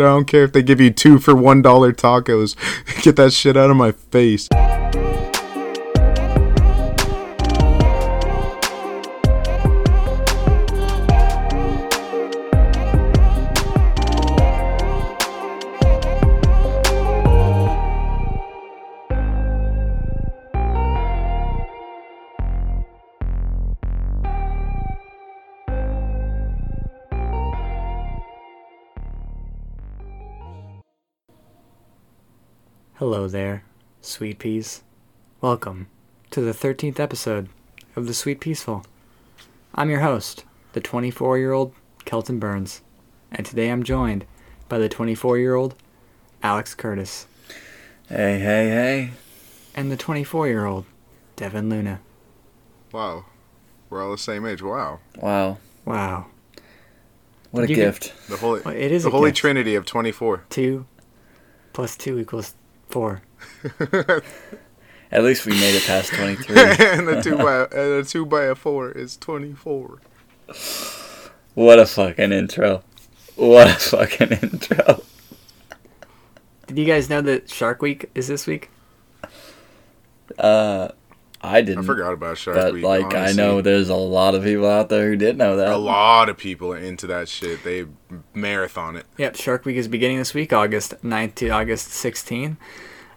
I don't care if they give you two for one dollar tacos. Get that shit out of my face. Sweet peas. Welcome to the 13th episode of The Sweet Peaceful. I'm your host, the 24 year old Kelton Burns, and today I'm joined by the 24 year old Alex Curtis Hey, hey, hey. and the 24 year old Devin Luna. Wow, we're all the same age. Wow, Wow. Wow. What a You can- gift. the holy, Well, it is the a holy gift. trinity of twenty four. Two plus two equals four. At least we made it past 23. and the two by and a two by a four is twenty four. what a fucking intro. What a fucking intro. Did you guys know that Shark Week is this week? Uh, I didn't. I forgot about Shark But, Week. like, I know there's a lot of people out there who did know that. a lot of people are into that shit. They marathon it. Yep, Shark Week is beginning this week, August 9th to August 16th.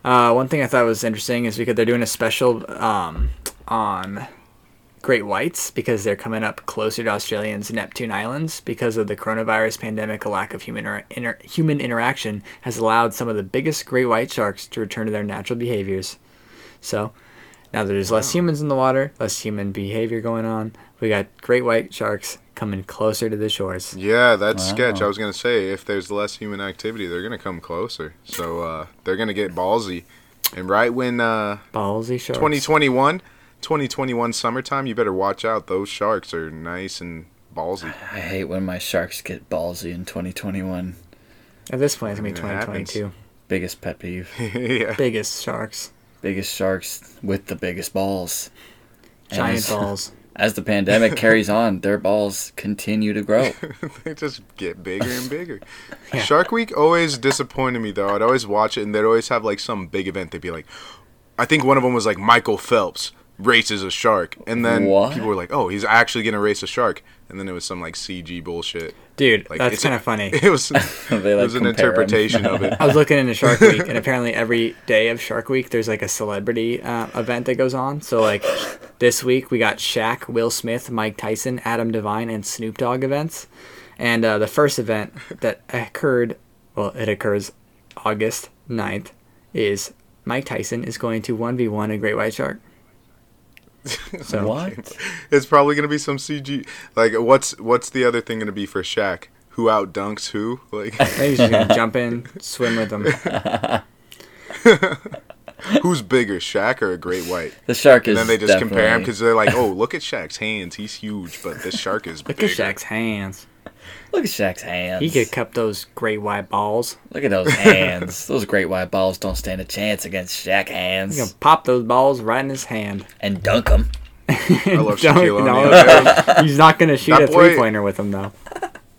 Uh, one thing I thought was interesting is because they're doing a special um, on great whites because they're coming up closer to Australia's Neptune Islands because of the coronavirus pandemic. A lack of human inter- human interaction has allowed some of the biggest great white sharks to return to their natural behaviors. So now that there's less humans in the water, less human behavior going on, we got great white sharks coming closer to the shores. Yeah, that's sketch. I was gonna say if there's less human activity, they're gonna come closer. So uh, they're gonna get ballsy. And right when uh, Ballsy sharks. 2021, 2021 summertime, you better watch out. Those sharks are nice and ballsy. I hate when my sharks get ballsy in 2021. At this point, it's gonna be I mean, it happens. 2022. Biggest pet peeve. yeah. Biggest sharks, Biggest sharks with the biggest balls. Giant balls. As the pandemic carries on, their balls continue to grow. they just get bigger and bigger. Yeah. Shark Week always disappointed me though. I'd always watch it and they'd always have like some big event. They'd be like, I think one of them was like Michael Phelps races a shark, and then What? people were like, oh, he's actually gonna race a shark, and then it was some like CG bullshit. Dude, Like that's kind of funny. It was They, it was an interpretation of it. I was looking into Shark Week, and apparently every day of Shark Week, there's like a celebrity uh, event that goes on. So like this week, we got Shaq, Will Smith, Mike Tyson, Adam Devine, and Snoop Dogg events. And uh, the first event that occurred, well, it occurs August 9th, is Mike Tyson is going to 1v1 a great white shark. So What? It's probably gonna be some CG. Like, what's what's the other thing gonna be for Shaq? Who out dunks who? Like, he's just gonna jump in, swim with them. who's bigger, Shaq or a great white? The shark is And then they just compare him because they're like, oh, look at Shaq's hands, he's huge, but this shark is Look bigger. at Shaq's hands. Look at Shaq's hands. He could cup those great white balls. Look at those hands. those great white balls don't stand a chance against Shaq hands. He's hands. gonna pop those balls right in his hand. And dunk them. I love Don't- Shaquille no, He's not gonna shoot That a three pointer with him though.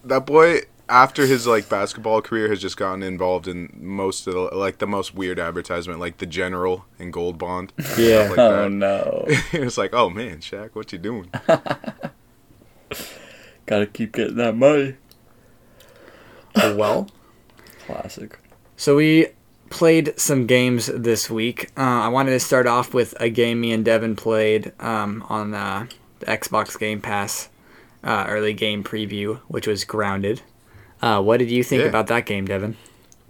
that boy, after his like basketball career, has just gotten involved in most of the like the most weird advertisement, like the General and Gold Bond. Yeah. like Oh that. no. it's like, oh man, Shaq, what you doing? Gotta keep getting that money. well, Classic. so we played some games this week. Uh, I wanted to start off with a game me and Devin played um, on uh, the Xbox Game Pass uh, early game preview, which was Grounded. Uh, what did you think Yeah. about that game, Devin?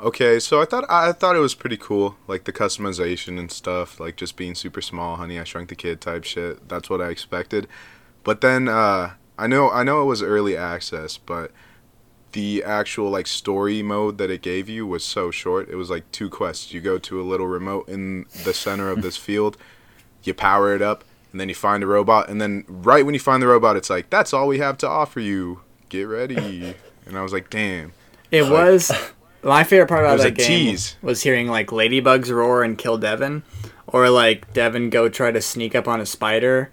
Okay, so I thought I thought it was pretty cool, like the customization and stuff, like just being super small, Honey I Shrunk the Kid type shit. That's what I expected. But then uh, I know I know it was early access, but the actual like story mode that it gave you was so short. It was like two quests. You go to a little remote in the center of this field, you power it up, and then you find a robot, and then right when you find the robot, it's like that's all we have to offer you. Get ready. And I was like, damn. It Like- was my favorite part about was that a game tease. was hearing like ladybugs roar and kill Devin, or like Devin go try to sneak up on a spider.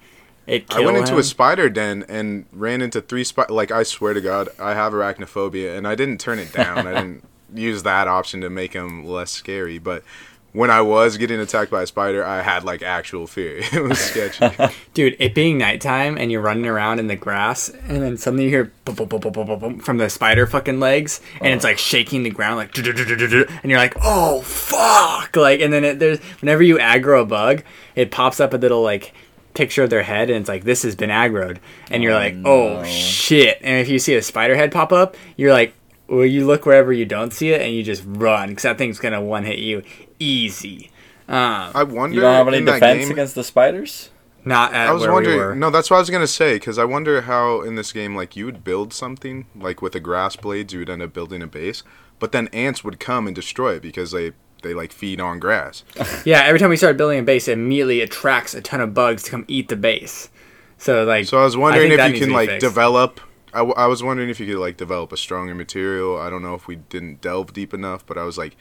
It I went into him. a spider den and ran into three spider. Like I swear to God, I have arachnophobia, and I didn't turn it down. I didn't use that option to make them less scary. But when I was getting attacked by a spider, I had like actual fear. It was sketchy. Dude, it being nighttime and you're running around in the grass, and then suddenly you hear boom, boom, boom, from the spider fucking legs, and it's uh-huh. like shaking the ground, like, and you're like, oh fuck, like, and then it, there's whenever you aggro a bug, it pops up a little like picture of their head, and it's like this has been aggroed, and you're like, oh shit, and if you see a spider head pop up, you're like. Well, you look wherever you don't see it, and you just run because that thing's gonna one hit you easy. Um, I wonder. You don't have any defense game, against the spiders? not at I was where wondering. we were. No, that's what I was gonna say. Because I wonder how in this game, like you would build something, like with the grass blades, you would end up building a base, but then ants would come and destroy it because they they like feed on grass. Yeah, every time we start building a base, it immediately attracts a ton of bugs to come eat the base. So like, So I was wondering think that if you can like fixed. develop. I, w- I was wondering if you could like develop a stronger material. I don't know if we didn't delve deep enough, but I was like,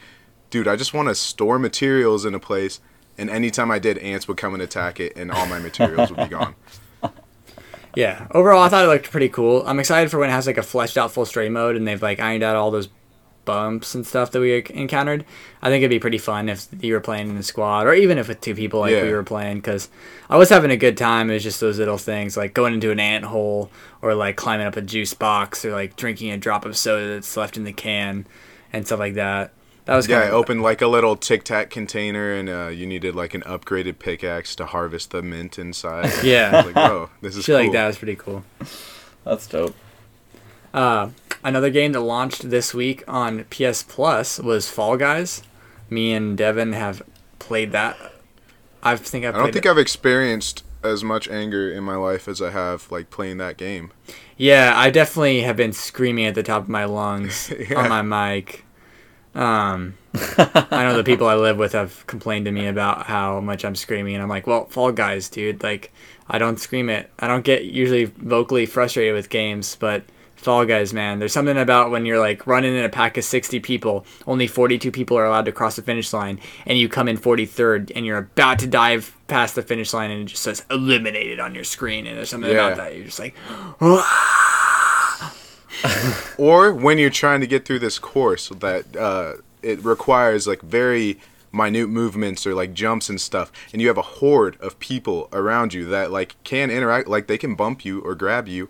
dude, I just want to store materials in a place, and anytime I did, ants would come and attack it, and all my materials would be gone. yeah. Overall, I thought it looked pretty cool. I'm excited for when it has like a fleshed out full straight mode and they've like ironed out all those bumps and stuff that we encountered. I think it'd be pretty fun if you were playing in a squad or even if with two people like we were playing because I was having a good time. It was just those little things like going into an ant hole or like climbing up a juice box or like drinking a drop of soda that's left in the can and stuff like that. That was Yeah, I opened like a little Tic Tac container, and uh, you needed like an upgraded pickaxe to harvest the mint inside. Yeah. I was like, bro, this is shit cool. like that was pretty cool. That's dope. Uh, another game that launched this week on PS Plus was Fall Guys. Me and Devin have played that. I think I've I don't think it. I've experienced as much anger in my life as I have like playing that game. Yeah, I definitely have been screaming at the top of my lungs Yeah. on my mic. Um, I know the people I live with have complained to me about how much I'm screaming, and I'm like, well, Fall Guys, dude. Like, I don't scream it. I don't get usually vocally frustrated with games, but Fall Guys, man, there's something about when you're like running in a pack of 60 people, only 42 people are allowed to cross the finish line, and you come in 43rd, and you're about to dive past the finish line, and it just says eliminated on your screen, and there's something Yeah. about that. You're just like, Or when you're trying to get through this course that uh, it requires like very minute movements or like jumps and stuff, and you have a horde of people around you that like can interact, like they can bump you or grab you.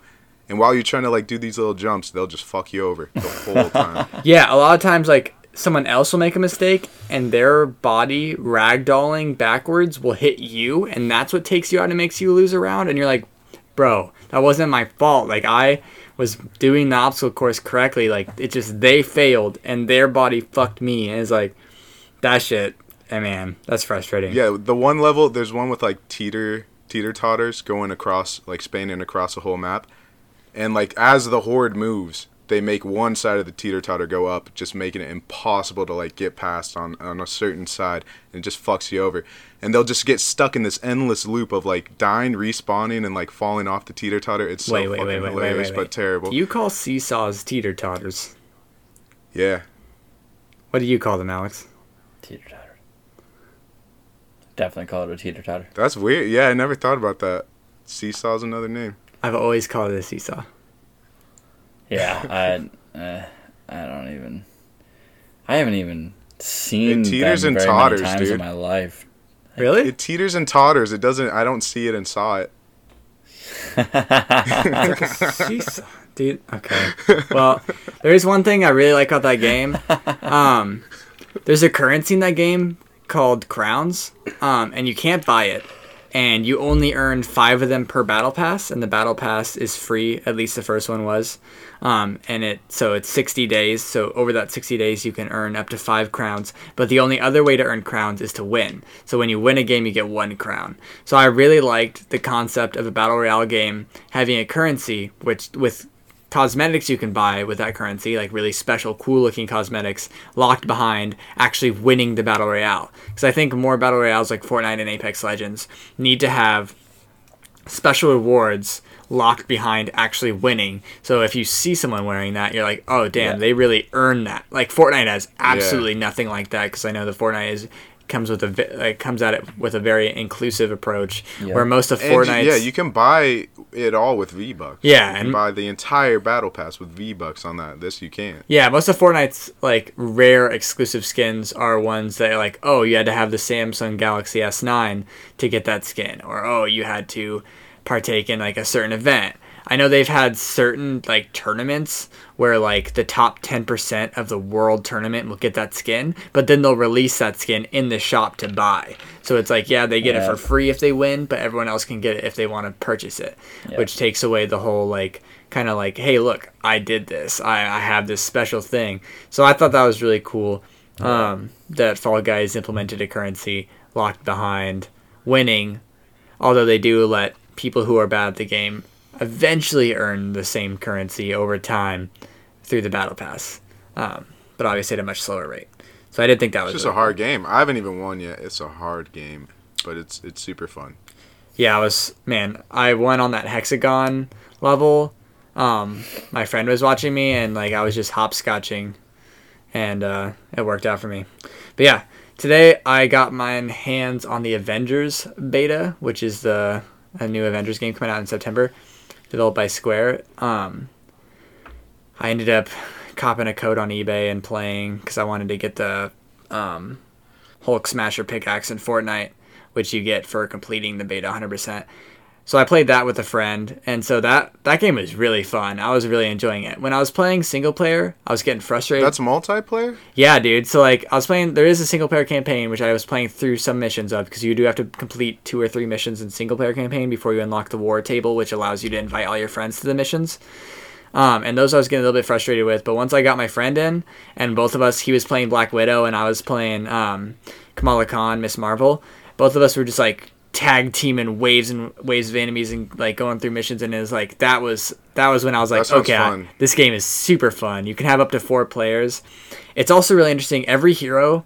And while you're trying to like do these little jumps, they'll just fuck you over the whole time. Yeah, a lot of times like someone else will make a mistake and their body ragdolling backwards will hit you and that's what takes you out and makes you lose a round and you're like, "Bro, that wasn't my fault. Like I was doing the obstacle course correctly. Like it just they failed and their body fucked me." And it's like that shit. Hey man, that's frustrating. Yeah, the one level there's one with like teeter teeter totters going across like spanning across the whole map, and like as the horde moves, they make one side of the teeter totter go up, just making it impossible to like get past on on a certain side, and it just fucks you over. And they'll just get stuck in this endless loop of like dying, respawning, and like falling off the teeter totter. It's so Wait, wait, fucking wait, wait, wait, hilarious, wait, but terrible. Do you call seesaws teeter totters? yeah, What do you call them, Alex? Teeter totter. Definitely call it a teeter totter. that's weird. Yeah, I never thought about that. Seesaw's another name. I've always called it a seesaw. Yeah, I uh, I don't even. I haven't even seen It teeters them and very totters, many times in my life. Really? It teeters and totters. It doesn't. I don't see it and saw it. Seesaw. Dude, okay. Well, there is one thing I really like about that game. Um, there's a currency in that game called crowns, um, and you can't buy it. And you only earn five of them per battle pass, and the battle pass is free. At least the first one was. Um, and it so it's 60 days. So over that 60 days, you can earn up to five crowns. But the only other way to earn crowns is to win. So when you win a game, you get one crown. So I really liked the concept of a battle royale game having a currency, which with cosmetics you can buy with that currency, like really special, cool looking cosmetics, locked behind actually winning the battle royale. Because I think more battle royales like Fortnite and Apex Legends need to have special rewards locked behind actually winning. So if you see someone wearing that, you're like, oh damn, Yeah. they really earned that. Like Fortnite has absolutely nothing like that because I know the Fortnite is comes with a like comes at it with a very inclusive approach Yeah. where most of Fortnite yeah, you can buy it all with V Bucks. Yeah, you can and- buy the entire battle pass with V Bucks on that. This you can't. Yeah, most of Fortnite's like rare exclusive skins are ones that are like, oh, you had to have the Samsung Galaxy S9 to get that skin, or oh, you had to partake in like a certain event. I know they've had certain like tournaments where like the top 10% of the world tournament will get that skin, but then they'll release that skin in the shop to buy. So it's like, yeah, they get it for free if they win, but everyone else can get it if they want to purchase it, Yeah. which takes away the whole like kind of like, hey, look, I did this. I, I have this special thing. So I thought that was really cool um, that Fall Guys implemented a currency locked behind winning, although they do let people who are bad at the game eventually earn the same currency over time through the battle pass, um, but obviously at a much slower rate. So I did think that was It's just really a hard game. I haven't even won yet. It's a hard game, but it's it's super fun. Yeah, I was man. I went on that hexagon level. Um, my friend was watching me, and like I was just hopscotching, and uh, it worked out for me. But yeah, today I got my hands on the Avengers beta, which is the a new Avengers game coming out in September, developed by Square. Um, I ended up copping a code on eBay and playing because I wanted to get the um, Hulk Smasher pickaxe in Fortnite, which you get for completing the beta 100%. So I played that with a friend, and so that that game was really fun. I was really enjoying it. When I was playing single player, I was getting frustrated. That's multiplayer. Yeah, dude. So like I was playing there is a single player campaign which I was playing through some missions of because you do have to complete two or three missions in single player campaign before you unlock the war table which allows you to invite all your friends to the missions. Um, and those I was getting a little bit frustrated with, but once I got my friend in and both of us he was playing Black Widow and I was playing um, Kamala Khan, Miss Marvel, both of us were just like tag teaming waves and waves of enemies and like going through missions and it was like that was that was when I was like okay I- this game is super fun. You can have up to four players. It's also really interesting. Every hero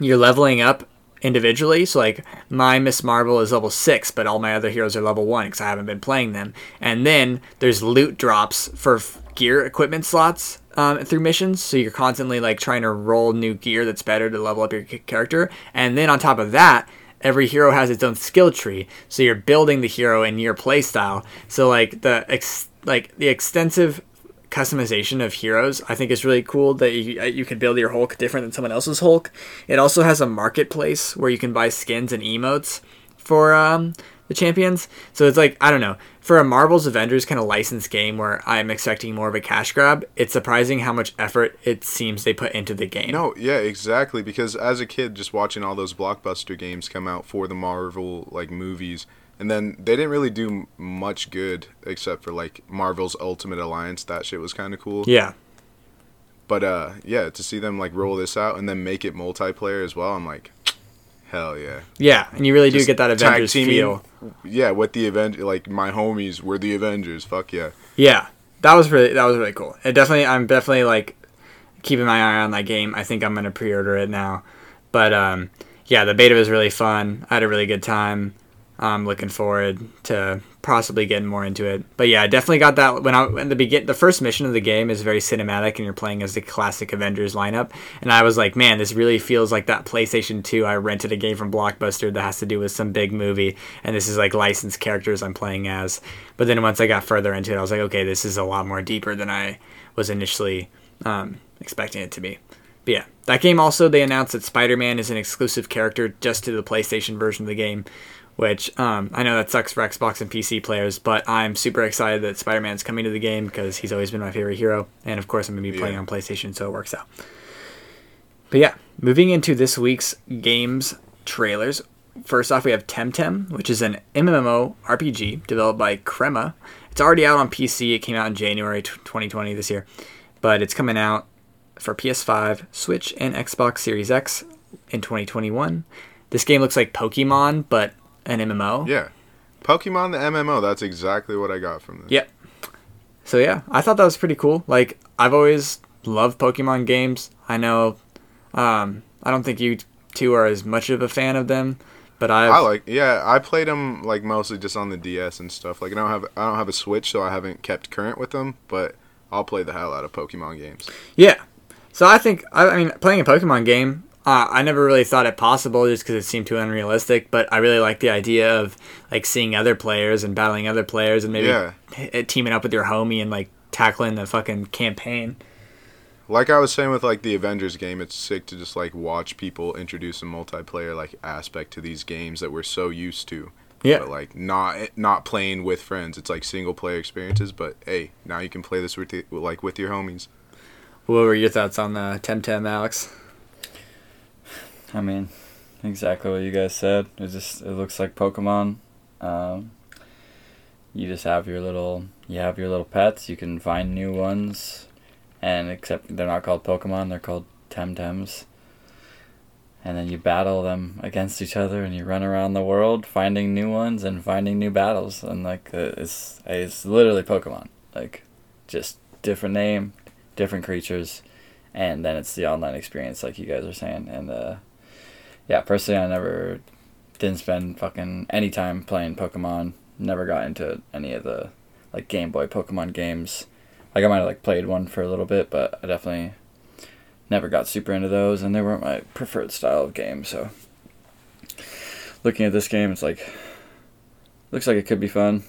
you're leveling up individually. So like my Miss Marvel is level six, but all my other heroes are level one because I haven't been playing them. And then there's loot drops for f- gear equipment slots. Um, through missions, so you're constantly like trying to roll new gear that's better to level up your character, and then on top of that, every hero has its own skill tree. So you're building the hero in your playstyle. So like the ex- like the extensive customization of heroes i think is really cool that you, you can build your hulk different than someone else's hulk. It also has a marketplace where you can buy skins and emotes for um, the champions so it's like i don't know for a marvel's avengers kind of licensed game where i'm expecting more of a cash grab it's surprising how much effort it seems they put into the game No, yeah, exactly. Because as a kid, just watching all those blockbuster games come out for the Marvel like movies, and then they didn't really do much good except for like Marvel's Ultimate Alliance. That shit was kind of cool. yeah But uh, yeah, to see them like roll this out and then make it multiplayer as well, I'm like, hell yeah. yeah and you really do get that tag avengers teaming, feel Yeah, with the event, like my homies were the Avengers. Fuck yeah. Yeah, that was really that was really cool. It definitely, I'm definitely like keeping my eye on that game. I think I'm gonna pre-order it now. But um, yeah, the beta was really fun. I had a really good time. I'm looking forward to possibly getting more into it. But yeah, I definitely got that when I in the begin. The first mission of the game is very cinematic, and you're playing as the classic Avengers lineup. And I was like, man, this really feels like that PlayStation 2. I rented a game from Blockbuster that has to do with some big movie, and this is like licensed characters I'm playing as. But then once I got further into it, I was like, okay, this is a lot more deeper than I was initially um, expecting it to be. But yeah, that game also they announced that Spider-Man is an exclusive character just to the PlayStation version of the game, which um, I know that sucks for Xbox and PC players, but I'm super excited that Spider-Man's coming to the game because he's always been my favorite hero, and of course I'm gonna be playing Yeah. on PlayStation, so it works out. But yeah, moving into this week's games trailers. First off, we have Temtem, which is an MMO RPG developed by Crema. It's already out on PC. It came out in January t- 2020 this year, but it's coming out for PS5, Switch, and Xbox Series X in 2021. This game looks like Pokemon, but an MMO. Yeah. Pokemon the MMO, that's exactly what I got from this. Yep. So yeah, I thought that was pretty cool. Like I've always loved Pokemon games. I know, um, I don't think you two are as much of a fan of them, but I've, I like yeah, I played them like mostly just on the DS and stuff. Like I don't have I don't have a Switch, so I haven't kept current with them. But I'll play the hell out of Pokemon games. Yeah. So I think I, I mean playing a Pokemon game, uh, I never really thought it possible just because it seemed too unrealistic. But I really like the idea of like seeing other players and battling other players and maybe Yeah. teaming up with your homie and like tackling the fucking campaign. Like I was saying with like the Avengers game, it's sick to just like watch people introduce a multiplayer like aspect to these games that we're so used to. Yeah. But like not not playing with friends. It's like single player experiences. But hey, now you can play this with the, like with your homies. What were your thoughts on the Temtem, Alex? I mean, exactly what you guys said. It just it looks like Pokemon. Um, you just have your little you have your little pets. You can find new ones, and except they're not called Pokemon. They're called Temtems. And then you battle them against each other, and you run around the world finding new ones and finding new battles. And like it's it's literally Pokemon. Like just different name, different creatures, and then it's the online experience, like you guys are saying. And uh, yeah, personally, I never didn't spend fucking any time playing Pokemon. Never got into any of the like Game Boy Pokemon games. Like I might have like played one for a little bit, but I definitely never got super into those, and they weren't my preferred style of game. So looking at this game, it's like looks like it could be fun.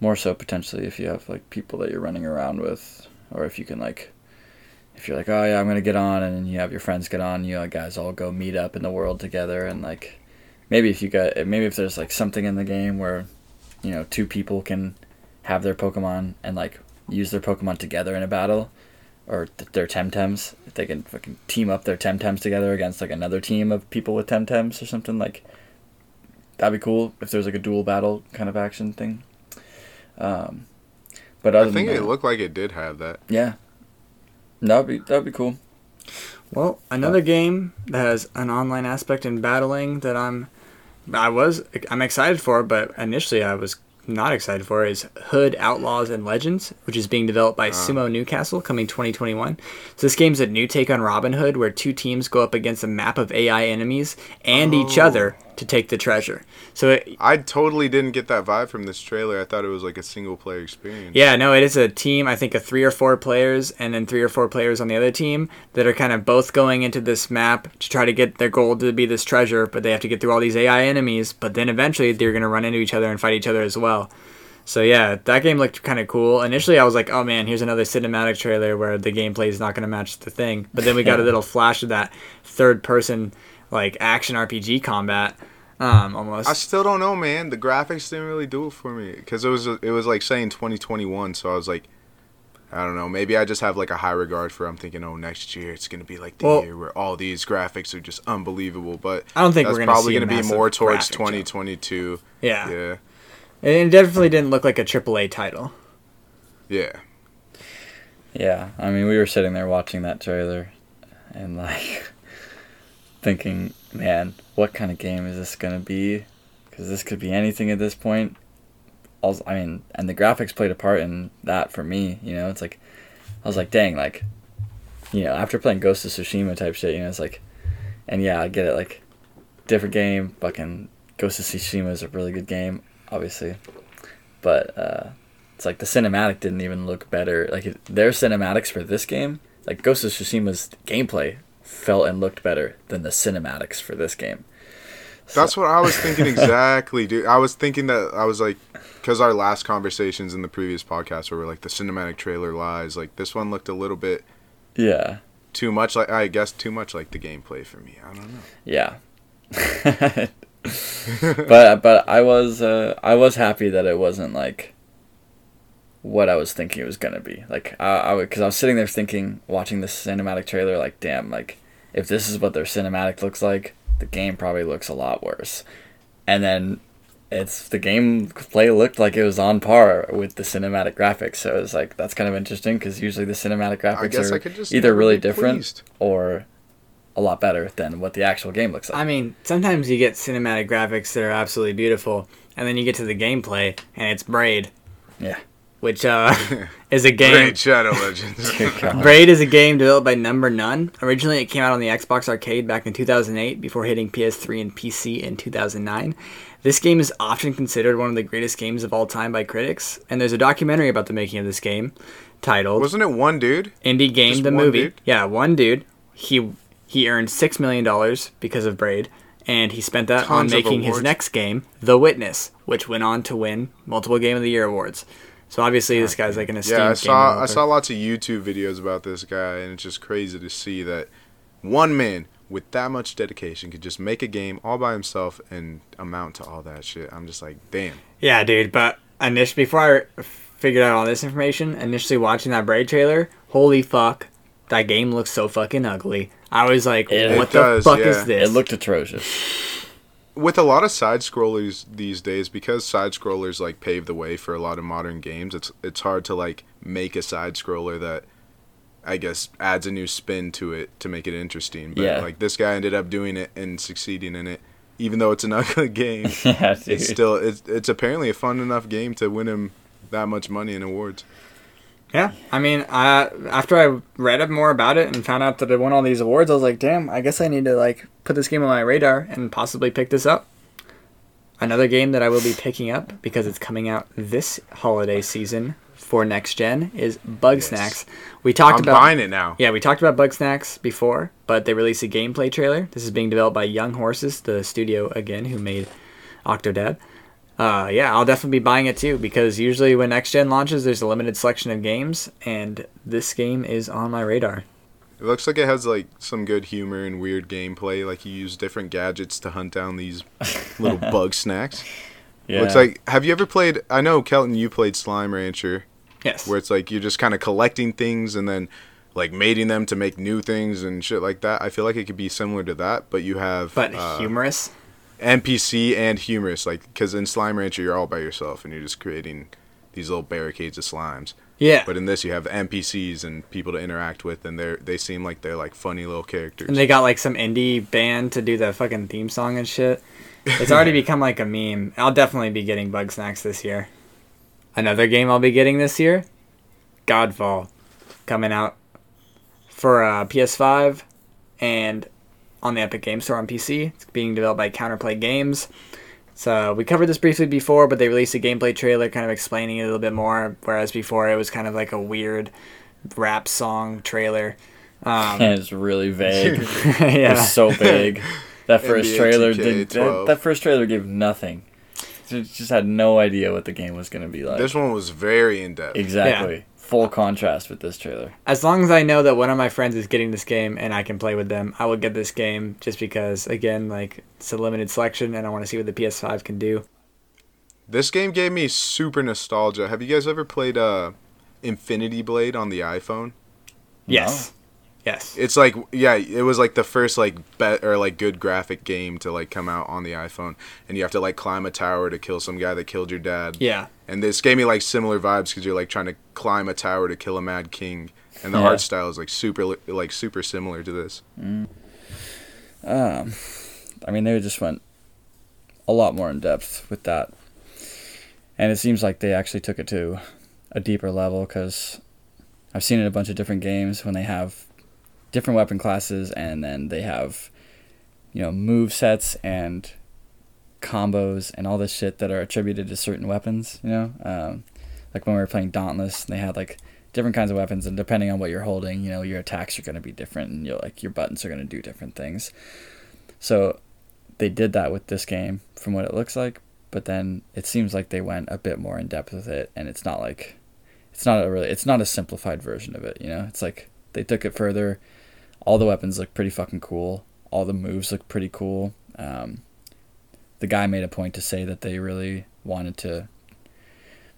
More so potentially if you have like people that you're running around with, or if you can like if you're like, oh yeah, I'm gonna get on, and you have your friends get on, you know, guys all go meet up in the world together, and like, maybe if you got, maybe if there's like something in the game where, you know, two people can have their Pokemon and like use their Pokemon together in a battle, or th- their Temtems, if they can fucking team up their Temtems together against like another team of people with Temtems or something like. That'd be cool if there's like a dual battle kind of action thing. Um, but other I think than it looked like it did have that. yeah, that'd be that'd be cool. Well, another uh, game that has an online aspect in battling that I'm I was I'm excited for, but initially I was not excited for is Hood Outlaws and Legends, which is being developed by ah. Sumo Newcastle coming 2021. So this game's a new take on Robin Hood where two teams go up against a map of AI enemies and each Oh. other to take the treasure. So it, I totally didn't get that vibe from this trailer. I thought it was like a single player experience. Yeah, no, it is a team. I think of three or four players, and then three or four players on the other team that are kind of both going into this map to try to get their goal to be this treasure. But they have to get through all these AI enemies. But then eventually they're gonna run into each other and fight each other as well. So yeah, that game looked kind of cool. Initially, I was like, "Oh man, here's another cinematic trailer where the gameplay is not gonna match the thing." But then we got a little flash of that third-person like action RPG combat, um, almost. I still don't know, man. The graphics didn't really do it for me because it was it was like saying 2021, so I was like, I don't know. Maybe I just have like a high regard for. I'm thinking, oh, next year it's gonna be like the Well- year where all these graphics are just unbelievable. But I don't think that's we're gonna probably see gonna be more towards graphic jump. 2022. yeah. Yeah, it definitely didn't look like a AAA title. yeah. Yeah, I mean, we were sitting there watching that trailer, and like thinking, man, what kind of game is this gonna be? Because this could be anything at this point. Also, I mean, and the graphics played a part in that for me. You know, it's like I was like, dang, like, you know, after playing Ghost of Tsushima type shit, you know, it's like, and yeah, I get it, like, different game, fucking Ghost of Tsushima is a really good game, obviously, but uh, it's like the cinematic didn't even look better. Like their cinematics for this game, like Ghost of Tsushima's gameplay, felt and looked better than the cinematics for this game. That's what I was thinking exactly, dude. I was thinking that I was like, because our last conversations in the previous podcast where we're like the cinematic trailer lies. Like this one looked a little bit Yeah, too much like I guess too much like the gameplay for me. I don't know. yeah. but but I was uh, I was happy that it wasn't like what I was thinking it was gonna be. Like I I because I was sitting there thinking, watching this cinematic trailer, like damn, like if this is what their cinematic looks like, the game probably looks a lot worse. And then it's the gameplay looked like it was on par with the cinematic graphics. So it was like that's kind of interesting because usually the cinematic graphics are I could just either really different pleased. or a lot better than what the actual game looks like. I mean, sometimes you get cinematic graphics that are absolutely beautiful, and then you get to the gameplay and it's Braid. Yeah. Which uh, is a game. Great Shadow Legends. Braid is a game developed by Number None. Originally, it came out on the Xbox Arcade back in 2008 before hitting PS3 and PC in 2009. This game is often considered one of the greatest games of all time by critics, and there's a documentary about the making of this game titled Wasn't it one dude? Indie Game Just the movie. dude? Yeah, one dude. He he earned six million dollars because of Braid, and he spent that on Tons of making his next game, The Witness, which went on to win multiple Game of the Year awards. So obviously, this guy's like an esteemed Yeah, I game saw I saw lots of YouTube videos about this guy, and it's just crazy to see that one man with that much dedication could just make a game all by himself and amount to all that shit. I'm just like, damn. Yeah, dude. But initially, before I figured out all this information, initially watching that Braid trailer, holy fuck, that game looks so fucking ugly. I was like, It what does, the fuck yeah. is this? It looked atrocious. With a lot of side scrollers these days, because side scrollers like pave the way for a lot of modern games, it's it's hard to like make a side scroller that I guess adds a new spin to it to make it interesting. But Yeah. like this guy ended up doing it and succeeding in it, even though it's an ugly game. yeah, it's still it's it's apparently a fun enough game to win him that much money and awards. Yeah, I mean, I, after I read up more about it and found out that it won all these awards, I was like, damn, I guess I need to like put this game on my radar and possibly pick this up. Another game that I will be picking up because it's coming out this holiday season for next gen is Bug Yes. Snacks. We talked I'm about buying it now. yeah, we talked about Bugsnax before, but they released a gameplay trailer. This is being developed by Young Horses, the studio again who made Octodad. Uh, yeah, I'll definitely be buying it too because usually when next gen launches, there's a limited selection of games, and this game is on my radar. It looks like it has like some good humor and weird gameplay. Like you use different gadgets to hunt down these little bug snacks. yeah. Looks like. Have you ever played? I know Kelton, you played Slime Rancher, Yes. where it's like you're just kind of collecting things and then like mating them to make new things and shit like that. I feel like it could be similar to that, but you have but uh, humorous. NPC and humorous. Like because in Slime Rancher you're all by yourself and you're just creating these little barricades of slimes. Yeah. But in this, you have NPCs and people to interact with, and they they seem like they're like funny little characters. And they got like some indie band to do the fucking theme song and shit. It's already become like a meme. I'll definitely be getting Bugsnax this year. Another game I'll be getting this year, Godfall, coming out for uh, PS5 and on the Epic Game Store on PC. It's being developed by Counterplay Games. So we covered this briefly before, but they released a gameplay trailer kind of explaining it a little bit more. Whereas before it was kind of like a weird rap song trailer. Um, And it's really vague. yeah. It's so big. That first NBA trailer did that, that first trailer gave nothing. Just just had no idea what the game was gonna be like. This one was very in depth. exactly. Full contrast with this trailer. as long as I know that one of my friends is getting this game and I can play with them, I will get this game just because, again, like it's a limited selection and I want to see what the PS5 can do. This game gave me super nostalgia. Have you guys ever played uh, Infinity Blade on the iPhone? Yes, yes, It's like yeah, it was like the first like bet or like good graphic game to like come out on the iPhone, and you have to like climb a tower to kill some guy that killed your dad. yeah, And this gave me like similar vibes because you're like trying to climb a tower to kill a mad king, and the Yeah. art style is like super like super similar to this. Um, I mean, they just went a lot more in depth with that, and it seems like they actually took it to a deeper level because I've seen it in a bunch of different games when they have different weapon classes and then they have you know move sets and combos and all this shit that are attributed to certain weapons. You know, um, like when we were playing Dauntless, they had like different kinds of weapons, and depending on what you're holding, you know, your attacks are going to be different, and you like your buttons are going to do different things. So they did that with this game, from what it looks like. But then it seems like they went a bit more in depth with it, and it's not like it's not a really it's not a simplified version of it. You know, it's like they took it further. All the weapons look pretty fucking cool. All the moves look pretty cool. Um, the guy made a point to say that they really wanted to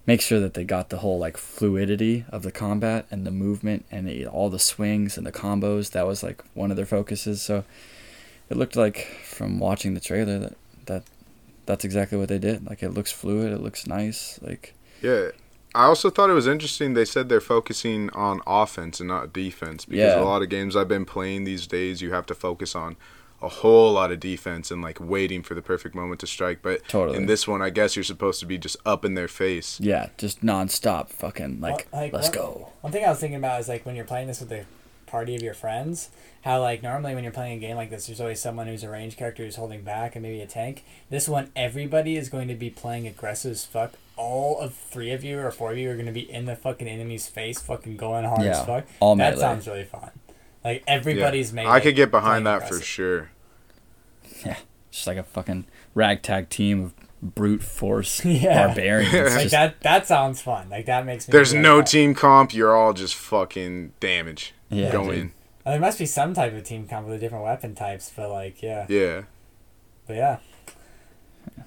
make sure that they got the whole like fluidity of the combat and the movement and the, all the swings and the combos. That was like one of their focuses. So it looked like from watching the trailer that that that's exactly what they did. Like it looks fluid. It looks nice. Like Yeah. I also thought it was interesting. They said they're focusing on offense and not defense because Yeah. a lot of games I've been playing these days, you have to focus on a whole lot of defense and like waiting for the perfect moment to strike. But Totally. in this one, I guess you're supposed to be just up in their face. Yeah, just nonstop, fucking like, Well, like, let's what- go. One thing I was thinking about is like when you're playing this with a party of your friends, how like normally when you're playing a game like this, there's always someone who's a range character who's holding back and maybe a tank. This one, everybody is going to be playing aggressive as fuck. All of three of you or four of you are going to be in the fucking enemy's face, fucking going hard Yeah, as fuck. all that melee. sounds really fun. Like Yeah. everybody's made. I could get behind playing that for sure. Yeah, Just like a fucking ragtag team of brute force Yeah. barbarians. It's Like just- that. That sounds fun. Like that makes me. There's no like- team comp. You're all just fucking damage. Yeah, Go dude. in. Uh, There must be some type of team comp with the different weapon types, but like yeah. Yeah. But yeah.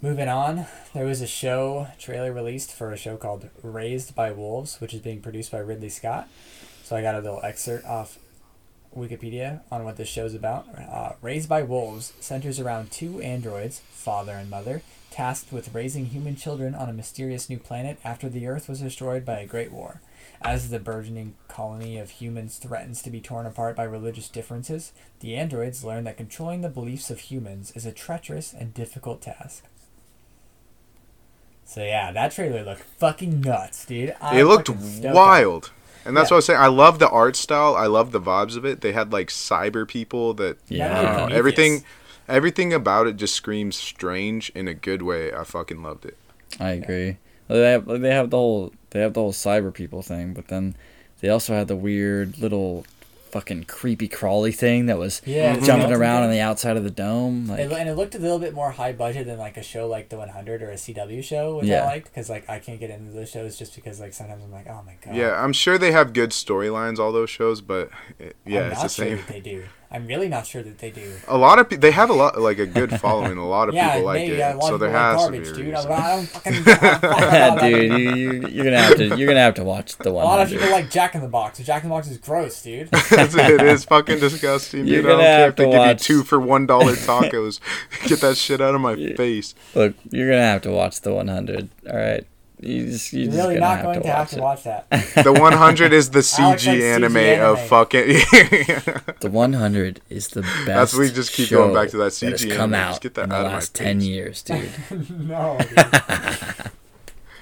Moving on, there was a show trailer released for a show called Raised by Wolves, which is being produced by Ridley Scott. So I got a little excerpt off Wikipedia on what this show's about. Uh, Raised by Wolves centers around two androids, father and mother, tasked with raising human children on a mysterious new planet after the Earth was destroyed by a great war. As the burgeoning colony of humans threatens to be torn apart by religious differences, the androids learn that controlling the beliefs of humans is a treacherous and difficult task. So yeah, that trailer looked fucking nuts, dude. I'm it looked wild. And that's Yeah. what I was saying. I love the art style. I love the vibes of it. They had like cyber people that Yeah. I know, everything everything about it just screams strange in a good way. I fucking loved it. I agree. Well, They have they have the whole they have the whole cyber people thing, but then they also had the weird little fucking creepy crawly thing that was Yeah, jumping around on the outside of the dome. Like It, and it looked a little bit more high budget than like a show like the 100 or a CW show, which Yeah. I liked because like I can't get into those shows just because like sometimes I'm like, oh my god. Yeah, I'm sure they have good storylines all those shows, but it, yeah, I'm it's not the sure same. they do. I'm really not sure that they do. A lot of people they have a lot like a good following. A lot of yeah, people like maybe it, a lot so there has garbage, to be. a dude. reason. I don't fucking. dude, you, you you're gonna have to you're gonna have to watch the one. A lot of people like Jack in the Box. Jack in the Box is gross, dude. it is fucking disgusting. You're Dude. I don't gonna care have if they to give watch- you two for one dollar tacos. Get that shit out of my face. Look, you're gonna have to watch the 100. All right, you just you You're just really gonna not have going to to have watch to watch that. The 100 is the CG likes CG anime, anime. of fucking. The 100 is the best. That's we just keep going back to that that has CG come anime. out Just get that in the out of my last 10 years, dude. no. Dude.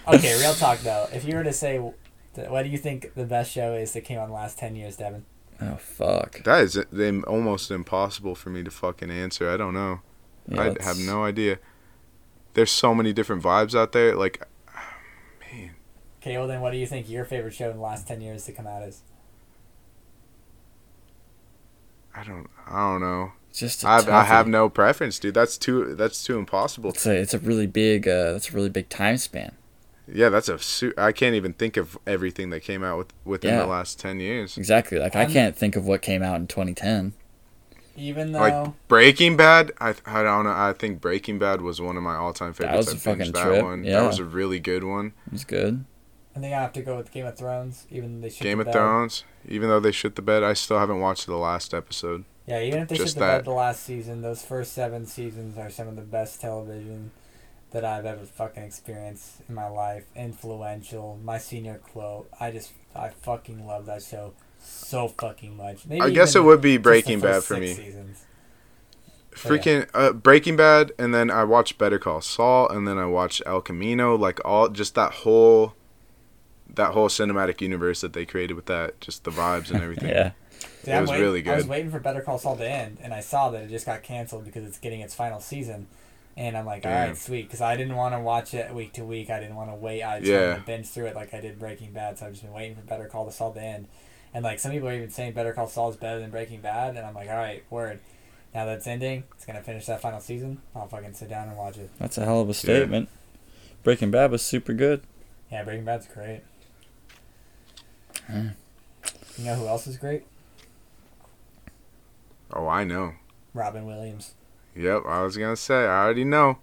okay, real talk though. If you were to say, what do you think the best show is that came on the last 10 years, Devin? oh fuck. that is almost impossible for me to fucking answer. I don't know. Yeah, I have no idea. There's so many different vibes out there. Like, man, Okay, well then, what do you think your favorite show in the last 10 years to come out is? I don't. I don't know. Just a I I have toughie. no preference, dude. That's too. That's too impossible. It's a it's a really big uh that's a really big time span. Yeah, that's a. Su- I can't even think of everything that came out with within Yeah. the last ten years. Exactly. Like I I'm- can't think of what came out in 2010. Even though. Like Breaking Bad, I I don't know. I think Breaking Bad was one of my all time favorites. That was I a fucking finished that trip, one. yeah. That was a really good one. It was good. I think I have to go with Game of Thrones, even though they shit Game the of bed. Thrones. Even though they shit the bed, I still haven't watched the last episode. Yeah, even if they Just shit the that. bed the last season, those first seven seasons are some of the best television that I've ever fucking experienced in my life. Influential. My senior quote. I just, I fucking love that show so fucking much. Maybe I guess it would be Breaking Bad for me. Seasons. yeah. Freaking uh, Breaking Bad, and then I watched Better Call Saul, and then I watched El Camino. Like all, just that whole, that whole cinematic universe that they created with that, just the vibes and everything. Yeah. See, It I'm was waiting- really good. I was waiting for Better Call Saul to end, and I saw that it just got canceled because it's getting its final season. And I'm like, all Damn. right, sweet, because I didn't want to watch it week to week. I didn't want to wait. I just Yeah. wanted to binge through it like I did Breaking Bad. So I've just been waiting for Better Call Saul to end. And like some people are even saying Better Call Saul is better than Breaking Bad, and I'm like, all right, word. Now that it's ending, it's gonna finish that final season. I'll fucking sit down and watch it. That's a hell of a statement. Breaking Bad was super good. Yeah, Breaking Bad's great. Hmm. You know who else is great? Oh, I know. Robin Williams. Yep, I was gonna say. I already know.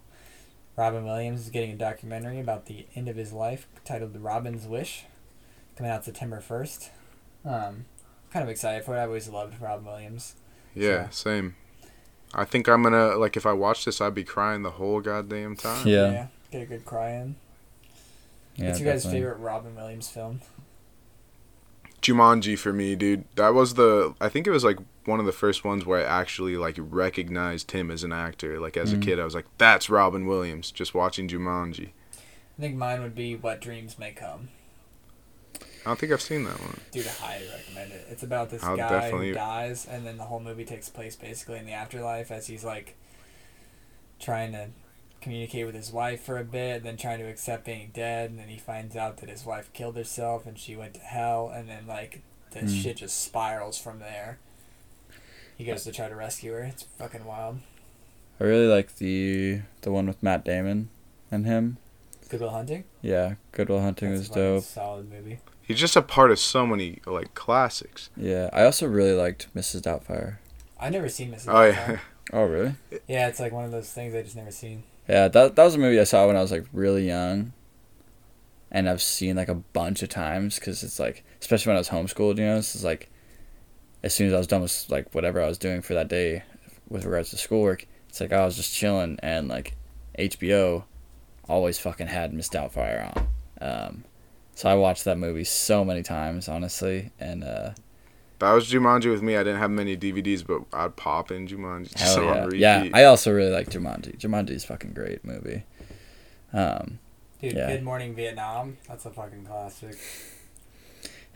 Robin Williams is getting a documentary about the end of his life titled The Robin's Wish, coming out September 1st. Um, kind of excited for it. I've always loved Robin Williams. Yeah, So- same. I think I'm gonna like if I watch this, I'd be crying the whole goddamn time. Yeah. Get a good cry in. Yeah. What's your guys' favorite Robin Williams film? Jumanji for me, dude. That was the. I think it was like one of the first ones where I actually like recognized him as an actor. Like as Mhm. a kid, I was like, "That's Robin Williams." Just watching Jumanji. I think mine would be What Dreams May Come. I don't think I've seen that one. Dude, I highly recommend it. It's about this I'll guy definitely- who dies, and then the whole movie takes place basically in the afterlife as he's like trying to communicate with his wife for a bit, then trying to accept being dead, and then he finds out that his wife killed herself and she went to hell, and then like the Hmm. shit just spirals from there. He goes to try to rescue her. It's fucking wild. I really like the the one with Matt Damon and him. Good Will Hunting. Yeah, Good Will Hunting That's was a dope. Solid movie. He's just a part of so many like classics. Yeah, I also really liked Mrs. Doubtfire. I've never seen Mrs. Oh Doubtfire. yeah, Oh really? Yeah, it's like one of those things I just never seen. Yeah, that that was a movie I saw when I was like really young, and I've seen like a bunch of times because it's like, especially when I was homeschooled, you know, it's like, as soon as I was done with like whatever I was doing for that day, with regards to schoolwork, it's like I was just chilling and like, HBO, always fucking had Miss Doubtfire on, um, so I watched that movie so many times, honestly, and uh, that was Jumanji with me. I didn't have many DVDs, but I'd pop in Jumanji hell on yeah, yeah, I also really like Jumanji. Jumanji is fucking great movie. Um, Dude, Yeah. Good Morning Vietnam. That's a fucking classic.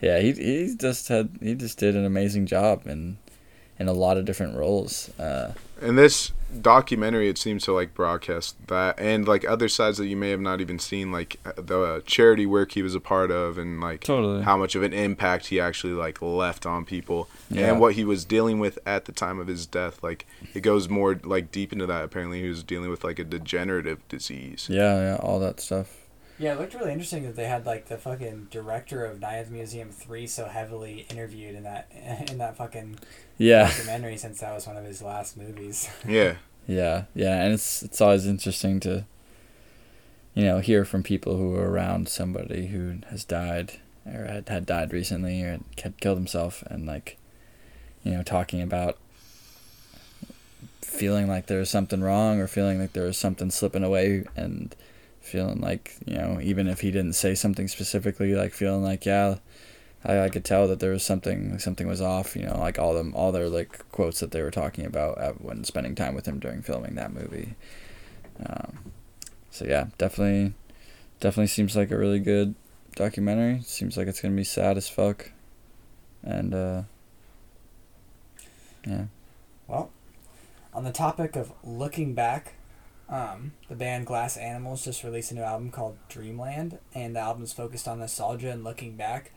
Yeah, he he just had he just did an amazing job in in a lot of different roles. Uh, In this documentary, it seems to like broadcast that and like other sides that you may have not even seen, like uh, the uh, charity work he was a part of, and like totally. how much of an impact he actually like left on people, Yeah. and what he was dealing with at the time of his death. Like it goes more like deep into that. Apparently, he was dealing with like a degenerative disease. Yeah, yeah, all that stuff. Yeah, it looked really interesting that they had like the fucking director of Night at the Museum three so heavily interviewed in that in that fucking Yeah, documentary since that was one of his last movies. Yeah, yeah, yeah, and it's it's always interesting to, you know, hear from people who are around somebody who has died or had, had died recently or had killed himself, and like, you know, talking about feeling like there was something wrong or feeling like there was something slipping away and feeling like you know even if he didn't say something specifically like feeling like yeah I, I could tell that there was something something was off you know like all them all their like quotes that they were talking about at, when spending time with him during filming that movie. Um, so yeah definitely definitely seems like a really good documentary. Seems like it's gonna be sad as fuck. And uh yeah. Well, on the topic of looking back, um, the band Glass Animals just released a new album called Dreamland, and the album's focused on nostalgia and looking back.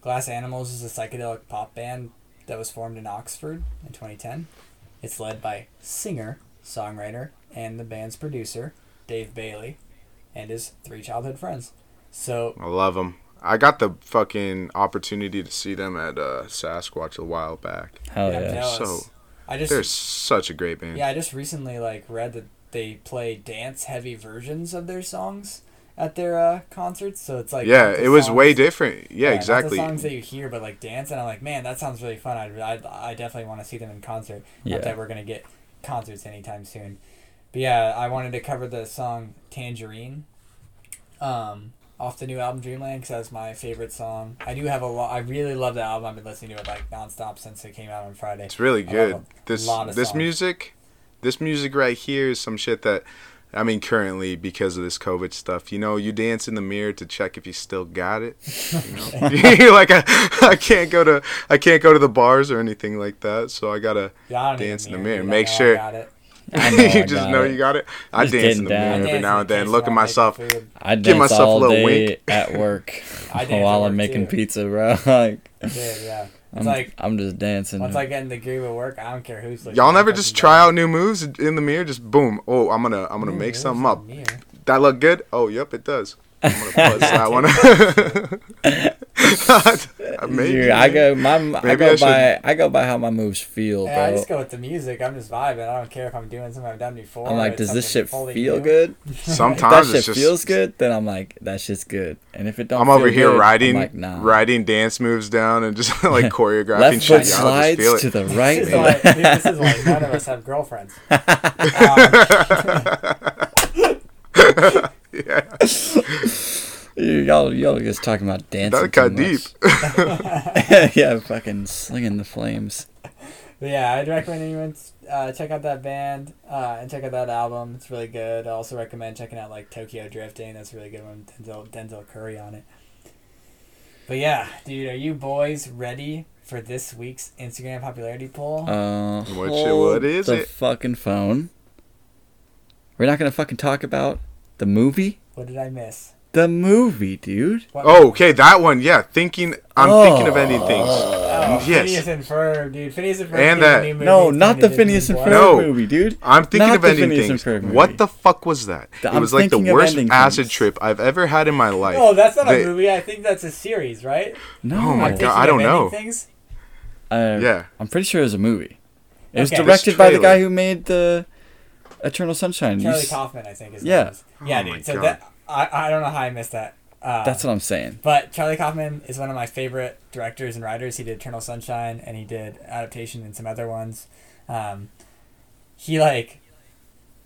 Glass Animals is a psychedelic pop band that was formed in Oxford in 2010. It's led by singer, songwriter, and the band's producer, Dave Bayley, and his three childhood friends. So, I love them. I got the fucking opportunity to see them at uh, Sasquatch a while back. hell yeah, yeah. So I just they're such a great band. Yeah, I just recently like read that they play dance heavy versions of their songs at their uh, concerts. So it's like yeah, not it was songs- way different. Yeah, not exactly. the songs that you hear, but like dance, and I'm like, man, that sounds really fun. I I, I definitely want to see them in concert. Not yeah that we're gonna get concerts anytime soon. But yeah, I wanted to cover the song Tangerine, um, off the new album Dreamland because that's my favorite song. I do have a lot. I really love that album. I've been listening to it like nonstop since it came out on Friday. It's really I love good. This lot of this songs. music, this music right here is some shit that, I mean, currently because of this COVID stuff, you know, you dance in the mirror to check if you still got it. You know, You're like I, I can't go to I can't go to the bars or anything like that, so I gotta. Yeah, I don't need a Dance in the mirror. dude. Make oh, I sure- got it. I know I you just know it. you got it. I Just dance in the mirror every now and then. Look at myself. food. I Give dance myself all a little day wink. at work while I'm making too. pizza, bro. like, Dude, yeah. It's I'm, like I'm just dancing. once I get in the groove of work, I don't care who's looking. Y'all never just try out new moves in the mirror. Just boom. Oh, I'm gonna I'm gonna Ooh, make something up. That look good? Oh, yep, it does. I'm gonna buzz that one. Maybe. Dude, I go my I go I should- by I go by how my moves feel, Yeah, I just go with the music. I'm just vibing. I don't care if I'm doing something I've done before. I'm like, does this shit feel new. good? If that Sometimes shit it's just feels good, then I'm like, that shit's good. And if it don't, I'm feel over here good, writing like, nah. writing dance moves down and just like choreographing Left shit. foot Y'all just feel slides it. to the right. This is, why, dude, this is why none of us have girlfriends. Um, yeah, y'all, y'all just talking about dancing. that got too deep. yeah, fucking slinging the flames. But yeah, I'd recommend anyone uh, check out that band uh, and check out that album. It's really good. I also recommend checking out like Tokyo Drifting. That's a really good one. Denzel Denzel Curry on it. But yeah, dude, are you boys ready for this week's Instagram popularity poll? Uh, What shit- hold what is the it? fucking phone. We're not gonna fucking talk about the movie. what did I miss? The movie, dude. Oh, okay, that one. Yeah, thinking. I'm Oh. thinking of ending things. Oh, yes. Phineas and Ferb, dude. Phineas and Ferb. And came a that- new movie. No, not the Phineas and Ferb No. movie, dude. I'm thinking Not of the ending things. What the fuck was that? The- it I'm was like the worst acid things. trip I've ever had in my life. Oh, that's not a movie. I think that's a series, right? No. Oh my I'm God, I don't know. Things. Uh, Yeah. I'm pretty sure it was a movie. It was Okay. directed by the guy who made the Eternal Sunshine. Charlie Kaufman, I think is. Yeah. Name. Yeah, Oh dude. So God. that I, I don't know how I missed that. Uh, That's what I'm saying. But Charlie Kaufman is one of my favorite directors and writers. He did Eternal Sunshine and he did Adaptation and some other ones. Um, he like,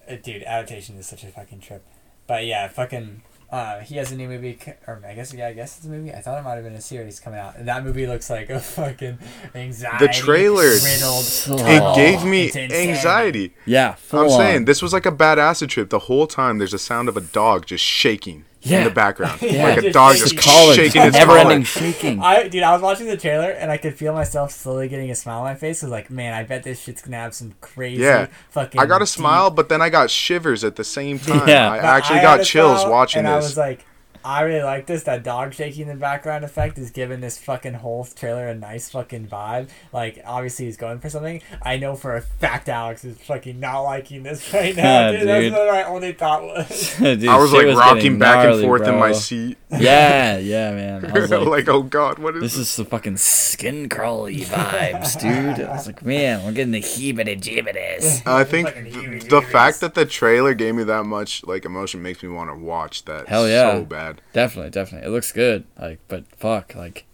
uh, dude, Adaptation is such a fucking trip. But yeah, fucking. Uh, he has a new movie, or I guess yeah, I guess it's a movie. I thought it might have been a series coming out. And that movie looks like a fucking anxiety. The trailer- riddled. It gave me anxiety. Yeah, I'm on. saying this was like a bad acid trip. The whole time there's a sound of a dog just shaking Yeah. in the background, Yeah, like a just dog shaking. just the shaking its never collar. ending shaking. I dude, I was watching the trailer and I could feel myself slowly getting a smile on my face. I was like, man, I bet this shit's gonna have some crazy Yeah. fucking. I got a deep- smile, but then I got shivers at the same time. Yeah. I but actually I got chills watching and I this. was like, I really like this. That dog shaking in the background effect is giving this fucking whole trailer a nice fucking vibe. Like, obviously he's going for something. I know for a fact Alex is fucking not liking this right now, Yeah, dude. That's what my only thought was. Dude, I was shit like rocking getting back and gnarly, forth in my seat. Yeah, yeah, man. I was like, like, oh god, what is this This is the fucking skin crawly vibes, dude. I was like, man, we're getting the heebity jibbities. I think Fucking th- huge the fact that the trailer gave me that much like emotion makes me want to watch that. Hell yeah. so bad. Definitely, definitely. It looks good. Like, but fuck, like,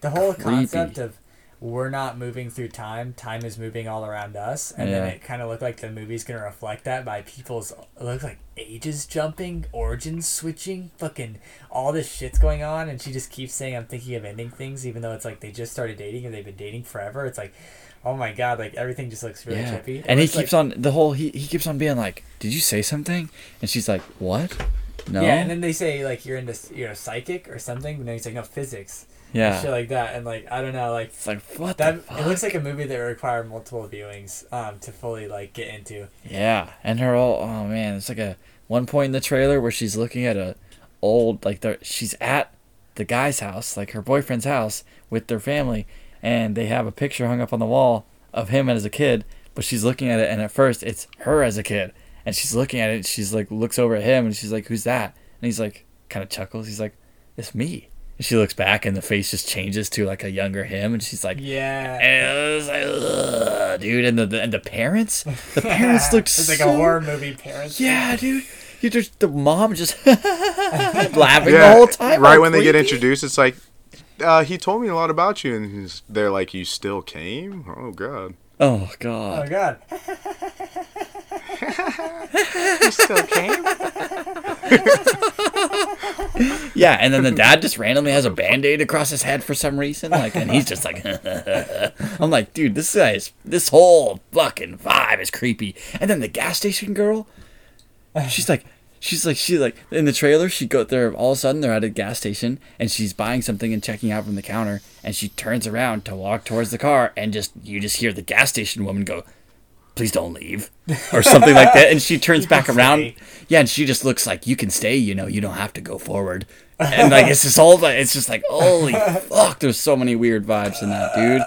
the whole Creepy. concept of we're not moving through time time is moving all around us and then it kind of looked like the movie's gonna reflect that by people's it looks like ages jumping origins switching fucking all this shit's going on and she just keeps saying i'm thinking of ending things even though it's like they just started dating and they've been dating forever it's like oh my god like everything just looks really yeah. trippy It And he keeps like, on the whole. He he keeps on being like, "Did you say something?" And she's like, "What?" No. yeah and then they say like you're into you're a psychic or something and then he's like no physics yeah. shit like that and like i don't know like It's like what that it looks like a movie that would require multiple viewings um, to fully like get into. Yeah, and her all oh man, it's like a one point in the trailer where she's looking at a old like the she's at the guy's house, like her boyfriend's house with their family, and they have a picture hung up on the wall of him as a kid, but she's looking at it and at first it's her as a kid. And she's looking at it, she's like looks over at him and she's like, Who's that? And he's like kind of chuckles, he's like, It's me. And she looks back and the face just changes to like a younger him and she's like Yeah. and it was like, dude, and the, the and the parents, the parents looked it's like a horror movie. Parents. yeah, dude. You just the mom just laughing Yeah, the whole time. right all when they get introduced, it's like, uh, he told me a lot about you, and he's, they're like, you still came? Oh god, Oh god! Oh god. god. you still came? Yeah, and then the dad just randomly has a band-aid across his head for some reason. Like and he's just like I'm like, dude, this guy is this whole fucking vibe is creepy. And then the gas station girl, she's like She's like she like in the trailer she go there all of a sudden they're at a gas station and she's buying something and checking out from the counter and she turns around to walk towards the car and just you just hear the gas station woman go please don't leave or something like that and she turns back can around stay. yeah and she just looks like you can stay you know you don't have to go forward and like it's just all like it's just like holy fuck there's so many weird vibes in that dude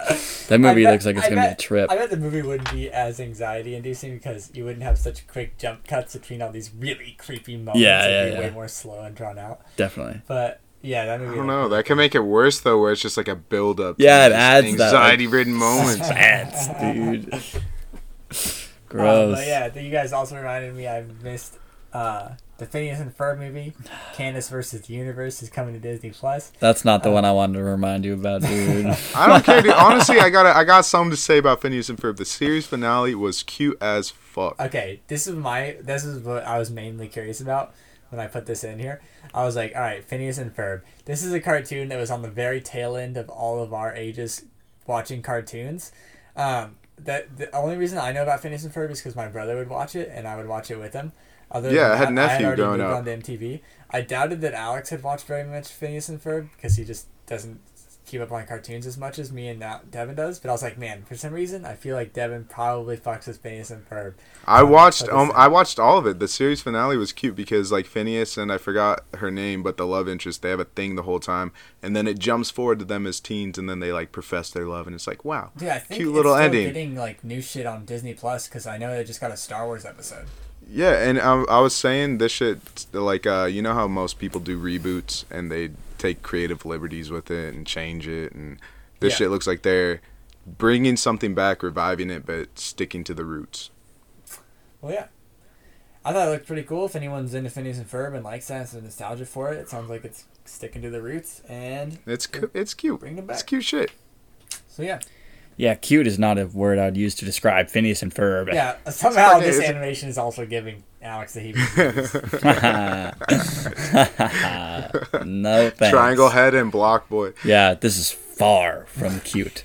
that movie bet- looks like it's I gonna be a trip I bet the movie wouldn't be as anxiety inducing because you wouldn't have such quick jump cuts between all these really creepy moments. Yeah, yeah, be yeah. way more slow and drawn out. definitely But yeah, that movie. I don't know. That can make it worse though, where it's just like a build up. Yeah, it adds anxiety-ridden moments. Pants, dude Um, gross but yeah, you guys also reminded me I missed uh, the Phineas and Ferb movie. Candace versus the Universe is coming to Disney Plus. That's not the one I wanted to remind you about, dude. I don't care, dude. Honestly, I got I got something to say about Phineas and Ferb. The series finale was cute as fuck. Okay, this is my this is what I was mainly curious about when I put this in here. I was like, all right, Phineas and Ferb. This is a cartoon that was on the very tail end of all of our ages watching cartoons. Um, that the only reason I know about Phineas and Ferb is because my brother would watch it and I would watch it with him. Other Yeah, I had that, nephew already growing moved up. on to MTV. I doubted that Alex had watched very much Phineas and Ferb because he just doesn't keep up on cartoons as much as me and now Devin does. But I was like, man, for some reason, I feel like Devin probably fucks with Phineas and Ferb. I watched um. I watched all of it. The series finale was cute because like Phineas and I forgot her name, but the love interest they have a thing the whole time, and then it jumps forward to them as teens, and then they like profess their love, and it's like wow, think Cute little ending. getting like new shit on Disney Plus because I know they just got a Star Wars episode. yeah. And I, I was saying this shit like uh you know how most people do reboots and they take creative liberties with it and change it, and this Yeah. shit looks like they're bringing something back, reviving it, but sticking to the roots. Well, yeah. I thought it looked pretty cool. If anyone's into Phineas and Ferb and likes that, some nostalgia for it, it sounds like it's sticking to the roots. And It's cu- it's cute. Bring them It's cute shit. so, yeah. Yeah, cute is not a word I'd use to describe Phineas and Ferb. Yeah, somehow this animation is also giving Alex the heebie no thanks. Triangle head and block boy. Yeah, this is far from cute.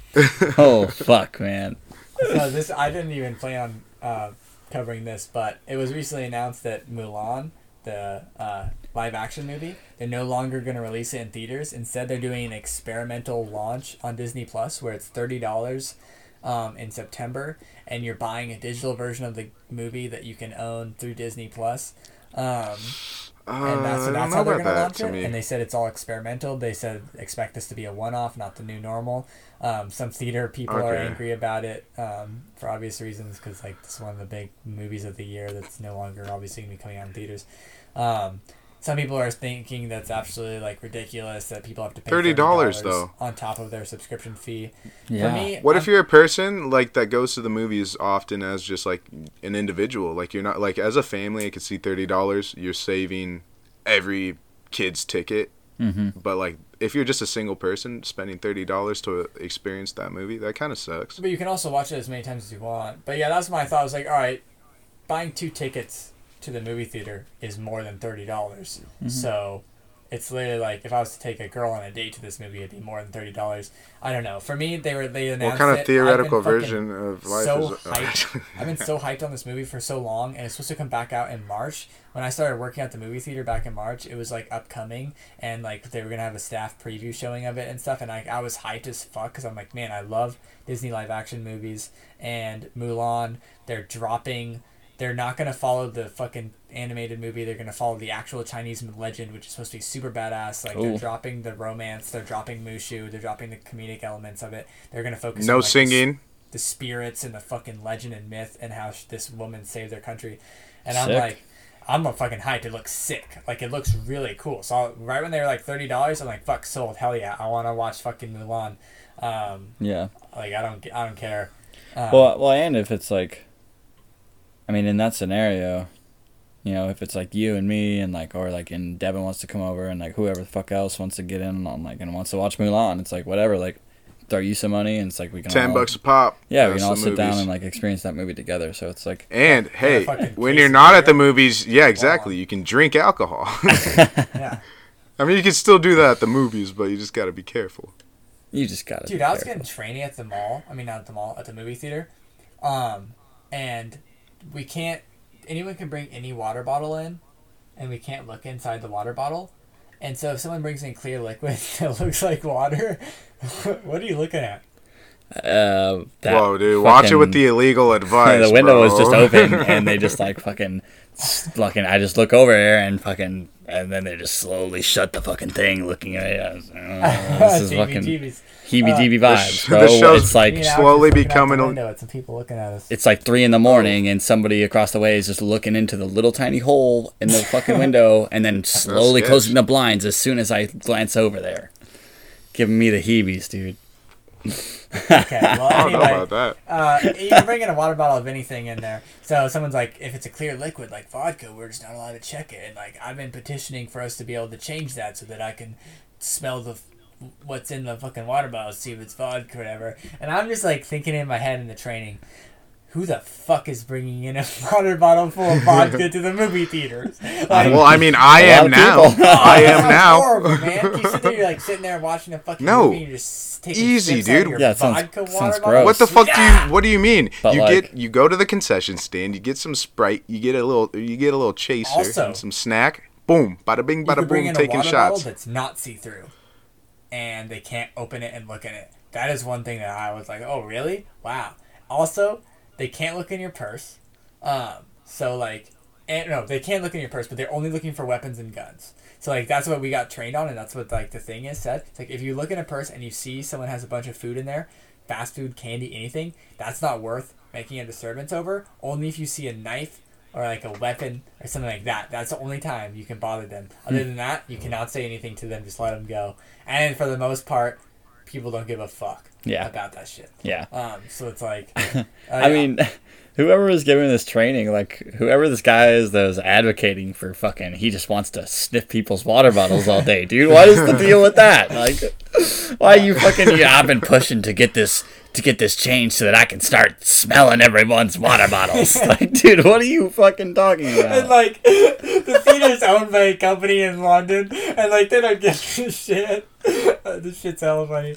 oh fuck, man. so this I didn't even plan on uh, covering this, but it was recently announced that Mulan, the uh, live action movie, they're no longer going to release it in theaters. Instead, they're doing an experimental launch on Disney Plus, where it's thirty dollars um, in September, and you're buying a digital version of the movie that you can own through Disney Plus. Um, and that's, Uh, so that's how they're going to launch it. me. And they said it's all experimental. They said expect this to be a one-off, not the new normal. Um, some theater people are angry about it um, for obvious reasons because like this is one of the big movies of the year that's no longer obviously going to be coming out in theaters. Um, some people are thinking that's absolutely like ridiculous that people have to pay $30 $30 though. on top of their subscription fee. Yeah. For me, What if I'm- you're a person like that goes to the movies often as just like an individual? Like you're not like as a family, I could see thirty dollars. You're saving every kid's ticket, hmm but like if you're just a single person spending thirty dollars to experience that movie, that kind of sucks. But you can also watch it as many times as you want. But yeah, that's my thought. I was like, all right, buying two tickets to the movie theater is more than thirty dollars. Mm-hmm. So it's literally like if I was to take a girl on a date to this movie, it'd be more than thirty dollars. I don't know. For me, they were they announced What kind of theoretical version of life so is? hyped. I've been so hyped on this movie for so long, and it's supposed to come back out in March. When I started working at the movie theater back in March, it was like upcoming, and like they were gonna have a staff preview showing of it and stuff. And I, I was hyped as fuck because I'm like, man, I love Disney live action movies and Mulan. They're dropping. They're not gonna follow the fucking animated movie. They're gonna follow the actual Chinese legend, which is supposed to be super badass. Like they're dropping the romance. They're dropping Mushu. They're dropping the comedic elements of it. They're gonna focus. no on, like, the singing. the spirits and the fucking legend and myth and how sh- this woman saved their country. And I'm like, I'm a fucking hyped. It looks sick. Like it looks really cool. So right when they were like thirty dollars, I'm like, fuck, sold. Hell yeah, I want to watch fucking Mulan. Um, Yeah. like I don't, I don't care. Um, Well, well, and if it's like, I mean, in that scenario, you know, if it's like you and me and like, or like, and Devin wants to come over and like whoever the fuck else wants to get in on like and wants to watch Mulan, it's like whatever, like throw you some money and it's like we can Ten all, bucks a pop. Yeah, we can all the sit down and like experience that movie together. So it's like, And hey, when you're not at the movies, yeah, exactly. You can drink alcohol. yeah, I mean, you can still do that at the movies, but you just got to be careful. you just gotta. dude, be I was careful. getting training at the mall. I mean, not at the mall, at the movie theater. Um, and we can't. Anyone can bring any water bottle in, and we can't look inside the water bottle. And so, if someone brings in clear liquid that looks like water, what are you looking at? Uh, that Whoa, dude, watch it with the illegal advice. the window was just open and they just like fucking fucking I just look over here and fucking and then they just slowly shut the fucking thing looking at it. Like, oh, this is fucking Jeebie-jeebies. heebie jeebie Uh, vibes, bro. the show's- It's like Me and slowly just looking out becoming the a- window at some people looking at us. it's like three in the morning and somebody across the way is just looking into the little tiny hole in the fucking window and then slowly closing the blinds as soon as I glance over there. Giving me the heebies, dude. Okay, well, I don't know anyway, about that. uh, you can bring in a water bottle of anything in there. So someone's like, if it's a clear liquid like vodka, we're just not allowed to check it. And like, I've been petitioning for us to be able to change that so that I can smell the what's in the fucking water bottle, see if it's vodka or whatever. And I'm just like thinking in my head in the training. who the fuck is bringing in a water bottle full of vodka to the movie theaters? Like, Well, I mean, I am now. I oh, am Sounds now. Horrible, man. You sit there, you're like sitting there watching a fucking No. movie, and you're just taking Easy, sips out of dude. your Yeah, it sounds- vodka sounds gross. What the fuck do you? What do you mean? But, you like- get you go to the concession stand, you get some Sprite, you get a little, you get a little chaser, Also- and some snack. Boom, bada bing, bada boom, in a taking water shots. bottle that's not see through, and they can't open it and look in it. That is one thing that I was like, oh really? Wow. Also, they can't look in your purse. Um, so like, and no, they can't look in your purse, but they're only looking for weapons and guns. So like that's what we got trained on, and that's what like the thing is said. It's like if you look in a purse and you see someone has a bunch of food in there, fast food, candy, anything, that's not worth making a disturbance over. Only if you see a knife or like a weapon or something like that. That's the only time you can bother them. Other than that, you cannot say anything to them. Just let them go. And for the most part, people don't give a fuck Yeah. about that shit. Yeah. Um, so it's like, uh, I mean, whoever is giving this training, like whoever this guy is that is advocating for fucking, he just wants to sniff people's water bottles all day, dude. What is the deal with that? Like, why you fucking? Yeah, I've been pushing to get this to get this changed so that I can start smelling everyone's water bottles. Like, dude, what are you fucking talking about? And like the theater's owned by a company in London, and like they don't give a shit. this shit's hella funny.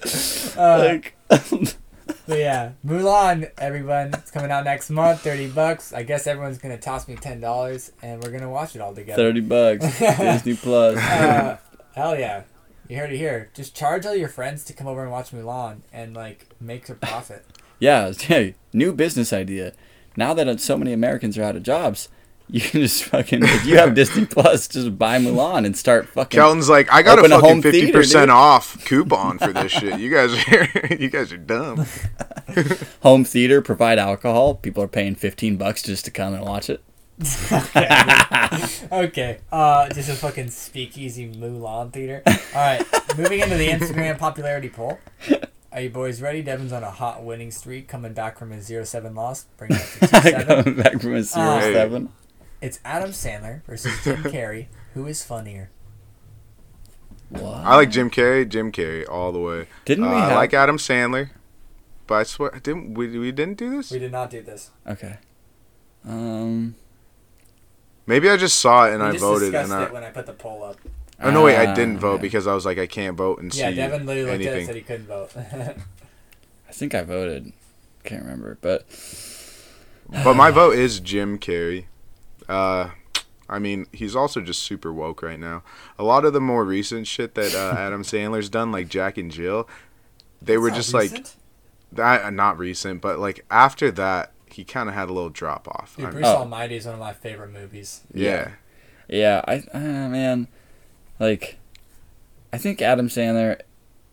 Uh, Like, but yeah, Mulan, everyone, it's coming out next month. Thirty bucks. I guess everyone's gonna toss me ten dollars, and we're gonna watch it all together. thirty bucks, Disney Plus. Uh, hell yeah, you heard it here. Just charge all your friends to come over and watch Mulan, and like make a profit. Yeah, hey, new business idea. Now that so many Americans are out of jobs, you can just fucking if you have Disney Plus, just buy Mulan and start fucking. Kelton's like, I got a fucking home fifty theater, percent dude. off coupon for this shit. You guys are, you guys are dumb. home theater provide alcohol. People are paying fifteen bucks just to come and watch it. okay, uh, just a fucking speakeasy Mulan theater. All right, moving into the Instagram popularity poll. Are you boys ready? Devin's on a hot winning streak, coming back from his 0-7 loss, bringing it to 2-7. Coming back from a zero Uh. It's Adam Sandler versus Jim Carrey. Who is funnier? What? I like Jim Carrey, Jim Carrey all the way. Didn't Uh, we I like Adam Sandler, but I swear, didn't we? We didn't do this. We did not do this. okay. Um. Maybe I just saw it and we I just voted, and I. it when I put the poll up. Oh no, wait! I ah, didn't vote okay. because I was like, I can't vote and Yeah, see Devin literally looked at it and anything. said he couldn't vote. I think I voted. Can't remember, but But my vote is Jim Carrey. Uh, I mean, he's also just super woke right now. A lot of the more recent shit that uh, Adam Sandler's done, like Jack and Jill, they were just like that. Not recent, but like after that, he kind of had a little drop off. Dude, I'm- Bruce Oh. Almighty is one of my favorite movies. yeah. Yeah, I uh, man, like, I think Adam Sandler,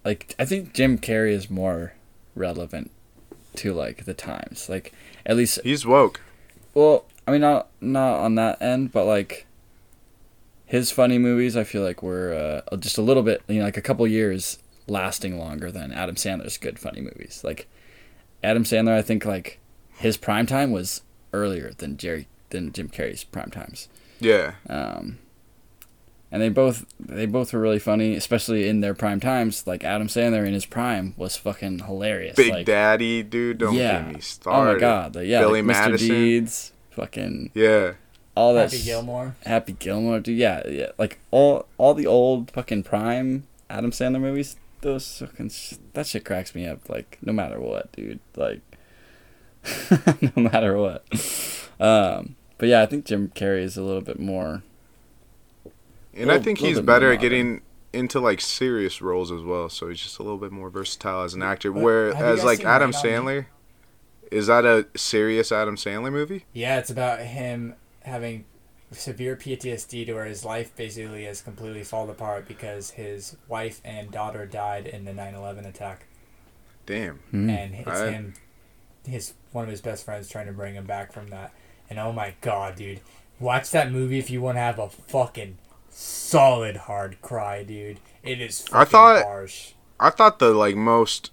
like, I think Jim Carrey is more relevant to like the times. Like, at least, he's woke. well, I mean, not not on that end, but like, his funny movies, I feel like were uh, just a little bit, you know, like a couple years lasting longer than Adam Sandler's good funny movies. Like, Adam Sandler, I think like his prime time was earlier than Jerry than Jim Carrey's prime times. Yeah. Um, and they both they both were really funny, especially in their prime times. Like Adam Sandler in his prime was fucking hilarious. Big like, Daddy, dude. Don't Yeah. get me started. Oh my god, the, yeah, Billy like Mr. Madison. Deeds, fucking Yeah. all that. Happy Gilmore. Happy Gilmore, dude. Yeah, yeah, like all all the old fucking prime Adam Sandler movies. Those fucking sh- that shit cracks me up. Like no matter what, dude. Like no matter what. Um, but yeah, I think Jim Carrey is a little bit more. And I think he's better at getting into like serious roles as well. So he's just a little bit more versatile as an actor. What- have Whereas like Adam Rain? Sandler, is that a serious Adam Sandler movie? Yeah, it's about him having severe PTSD to where his life basically has completely fallen apart because his wife and daughter died in the 9/11 attack, Damn. Hmm. and it's I- him, his one of his best friends trying to bring him back from that. And oh my god, dude, watch that movie if you want to have a fucking solid hard cry, dude. It is. I thought- harsh. I thought the like most,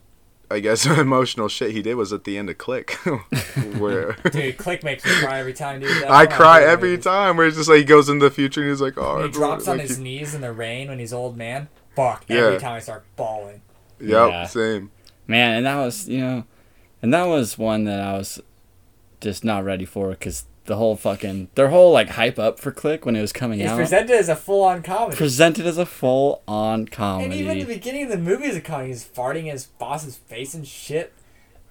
I guess, emotional shit he did was at the end of Click, where Dude, Click makes me cry every time, dude. That's I one of my cry every movies. time. Where it's just like he goes in the future and he's like, oh, When he I drops on like, his he- knees in the rain when he's old man. Fuck. Yeah. Every time I start bawling. Yep, Yeah. same. Man, and that was you know, and that was one that I was just not ready for because the whole fucking their whole like hype up for Click when it was coming It's out presented as a full-on comedy. presented as a full on comedy. and even the beginning of the movie is a comedy. He's farting in his boss's face and shit.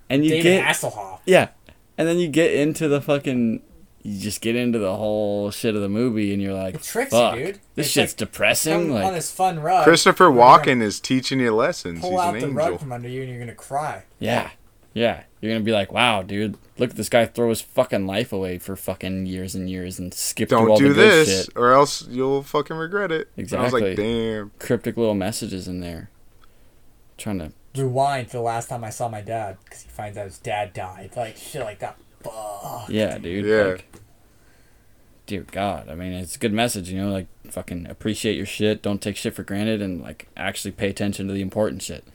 and you David get Hasselhoff. yeah, and then you get into the fucking. You just get into the whole shit of the movie, and you're like, It tricks you, dude. this It's shit's like, depressing." Come on Like, this fun rug. Christopher we're gonna Walken is teaching you lessons. Pull He's out an the rug angel. from under you and you're gonna cry. yeah, yeah, you're gonna be like, "Wow, dude, look at this guy throw his fucking life away for fucking years and years and skip Don't all do the good this, shit." or else you'll fucking regret it. And I was Exactly. like, damn. Cryptic little messages in there, trying to Rewind to the last time I saw my dad because he finds out his dad died. Like shit like that. Fuck. Yeah, dude. Yeah. Like, dear God. I mean, it's a good message, you know, like fucking appreciate your shit, don't take shit for granted, and like actually pay attention to the important shit.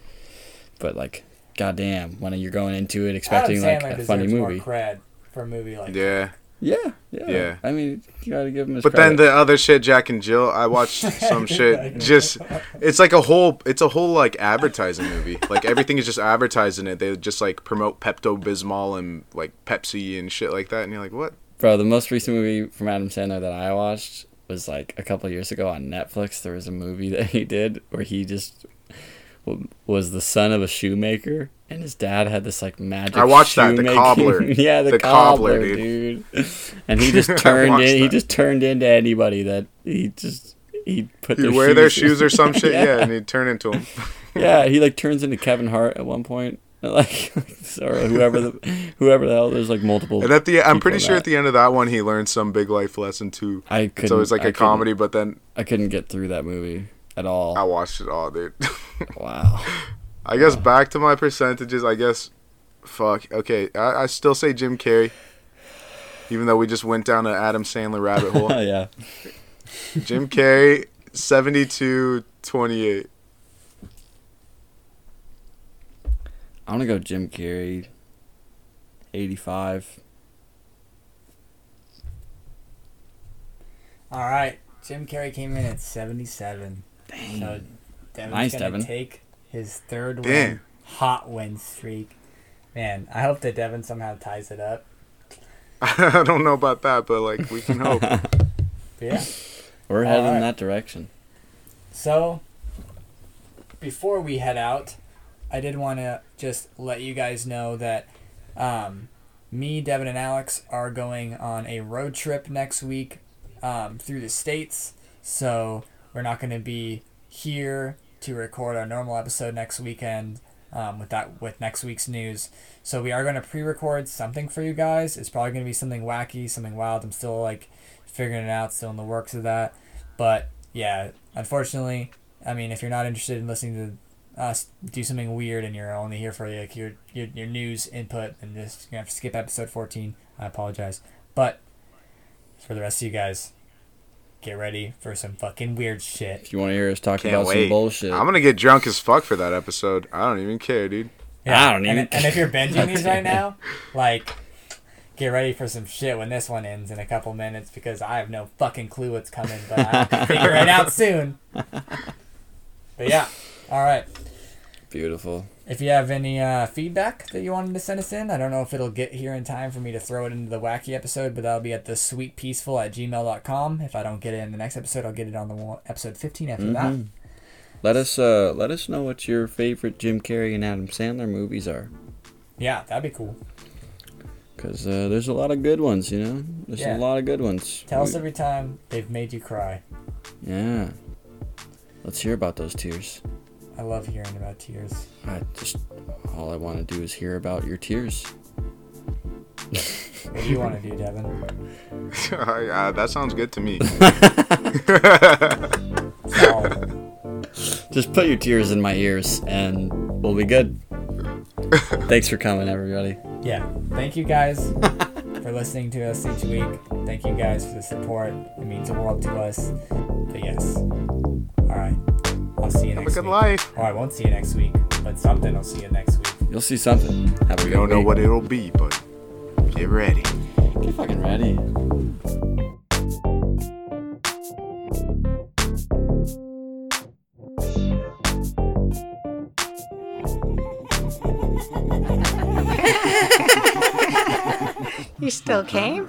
But like, goddamn, when you're going into it expecting like a deserves funny more movie. cred for a movie like Yeah. Yeah, yeah, Yeah. I mean, you gotta give him his But credit. then the other shit, Jack and Jill, I watched some shit. Just, it's like a whole, it's a whole like advertising movie. Like everything is just advertising it. They just like promote Pepto Bismol and like Pepsi and shit like that. And you're like, what? Bro, the most recent movie from Adam Sandler that I watched was like a couple years ago on Netflix. There was a movie that he did where he just w- was the son of a shoemaker, and his dad had this like magic. I watched that, the cobbler. yeah, the, The cobbler, cobbler, dude. And he just turned in. He just turned into anybody that he just he put. You their wear their shoes- shoes or some shit? yeah. and he'd turn into him. yeah, he like turns into Kevin Hart at one point. Like, or whoever the whoever the hell. There's like multiple. And at the, I'm pretty sure that. at the end of that one, he learned some big life lesson too. I couldn't. It's always like I a comedy, but then I couldn't get through that movie at all. I watched it all, dude. Wow. I guess back to my percentages. I guess, fuck. Okay, I, I still say Jim Carrey, even though we just went down an Adam Sandler rabbit hole. yeah. Jim Carrey, 72, 28. I'm gonna go Jim Carrey. 85. All right, Jim Carrey came in at seventy-seven. Dang. So Devin's Nice, gonna Devin. take his third Damn. win, hot win streak. Man, I hope that Devin somehow ties it up. I don't know about that, but like we can hope. Yeah. We're heading Alright. in that direction. So, before we head out, I did want to just let you guys know that um, me, Devin, and Alex are going on a road trip next week um, through the states. So we're not going to be here to record our normal episode next weekend um, with that with next week's news. So we are going to pre-record something for you guys. It's probably going to be something wacky, something wild. I'm still like figuring it out, still in the works of that. But yeah, unfortunately, I mean, if you're not interested in listening to us do something weird and you're only here for like your your, your news input and just you have to skip episode 14, I apologize. But for the rest of you guys, get ready for some fucking weird shit. If you want to hear us talk Can't about some bullshit. I'm gonna get drunk as fuck for that episode. I don't even care, dude. I don't and, even And if you're binging these right now, like, get ready for some shit when this one ends in a couple minutes because I have no fucking clue what's coming, but I'll figure it out soon. But yeah, all right. Beautiful. If you have any uh, feedback that you wanted to send us in, I don't know if it'll get here in time for me to throw it into the wacky episode, but that'll be at the sweetpeaceful at gmail.com. If I don't get it in the next episode, I'll get it on the one, episode 15 after that. Mhm. Let us uh let us know what your favorite Jim Carrey and Adam Sandler movies are. Yeah, that'd be cool. Cause uh, there's a lot of good ones, you know. There's Yeah. a lot of good ones. Tell us every time they've made you cry. Yeah. Let's hear about those tears. I love hearing about tears. I just all I want to do is hear about your tears. What do you want to do, Devin? uh, that sounds good to me. Just put your tears in my ears and we'll be good. Thanks for coming, everybody. yeah. Thank you guys for listening to us each week. Thank you guys for the support. It means the world to us. But yes. All right. I'll see you Have a next good week. life. Or I won't see you next week, but something I'll see you next week. You'll see something. Have a We good don't know what it'll be, but get ready. Get fucking ready. You still came?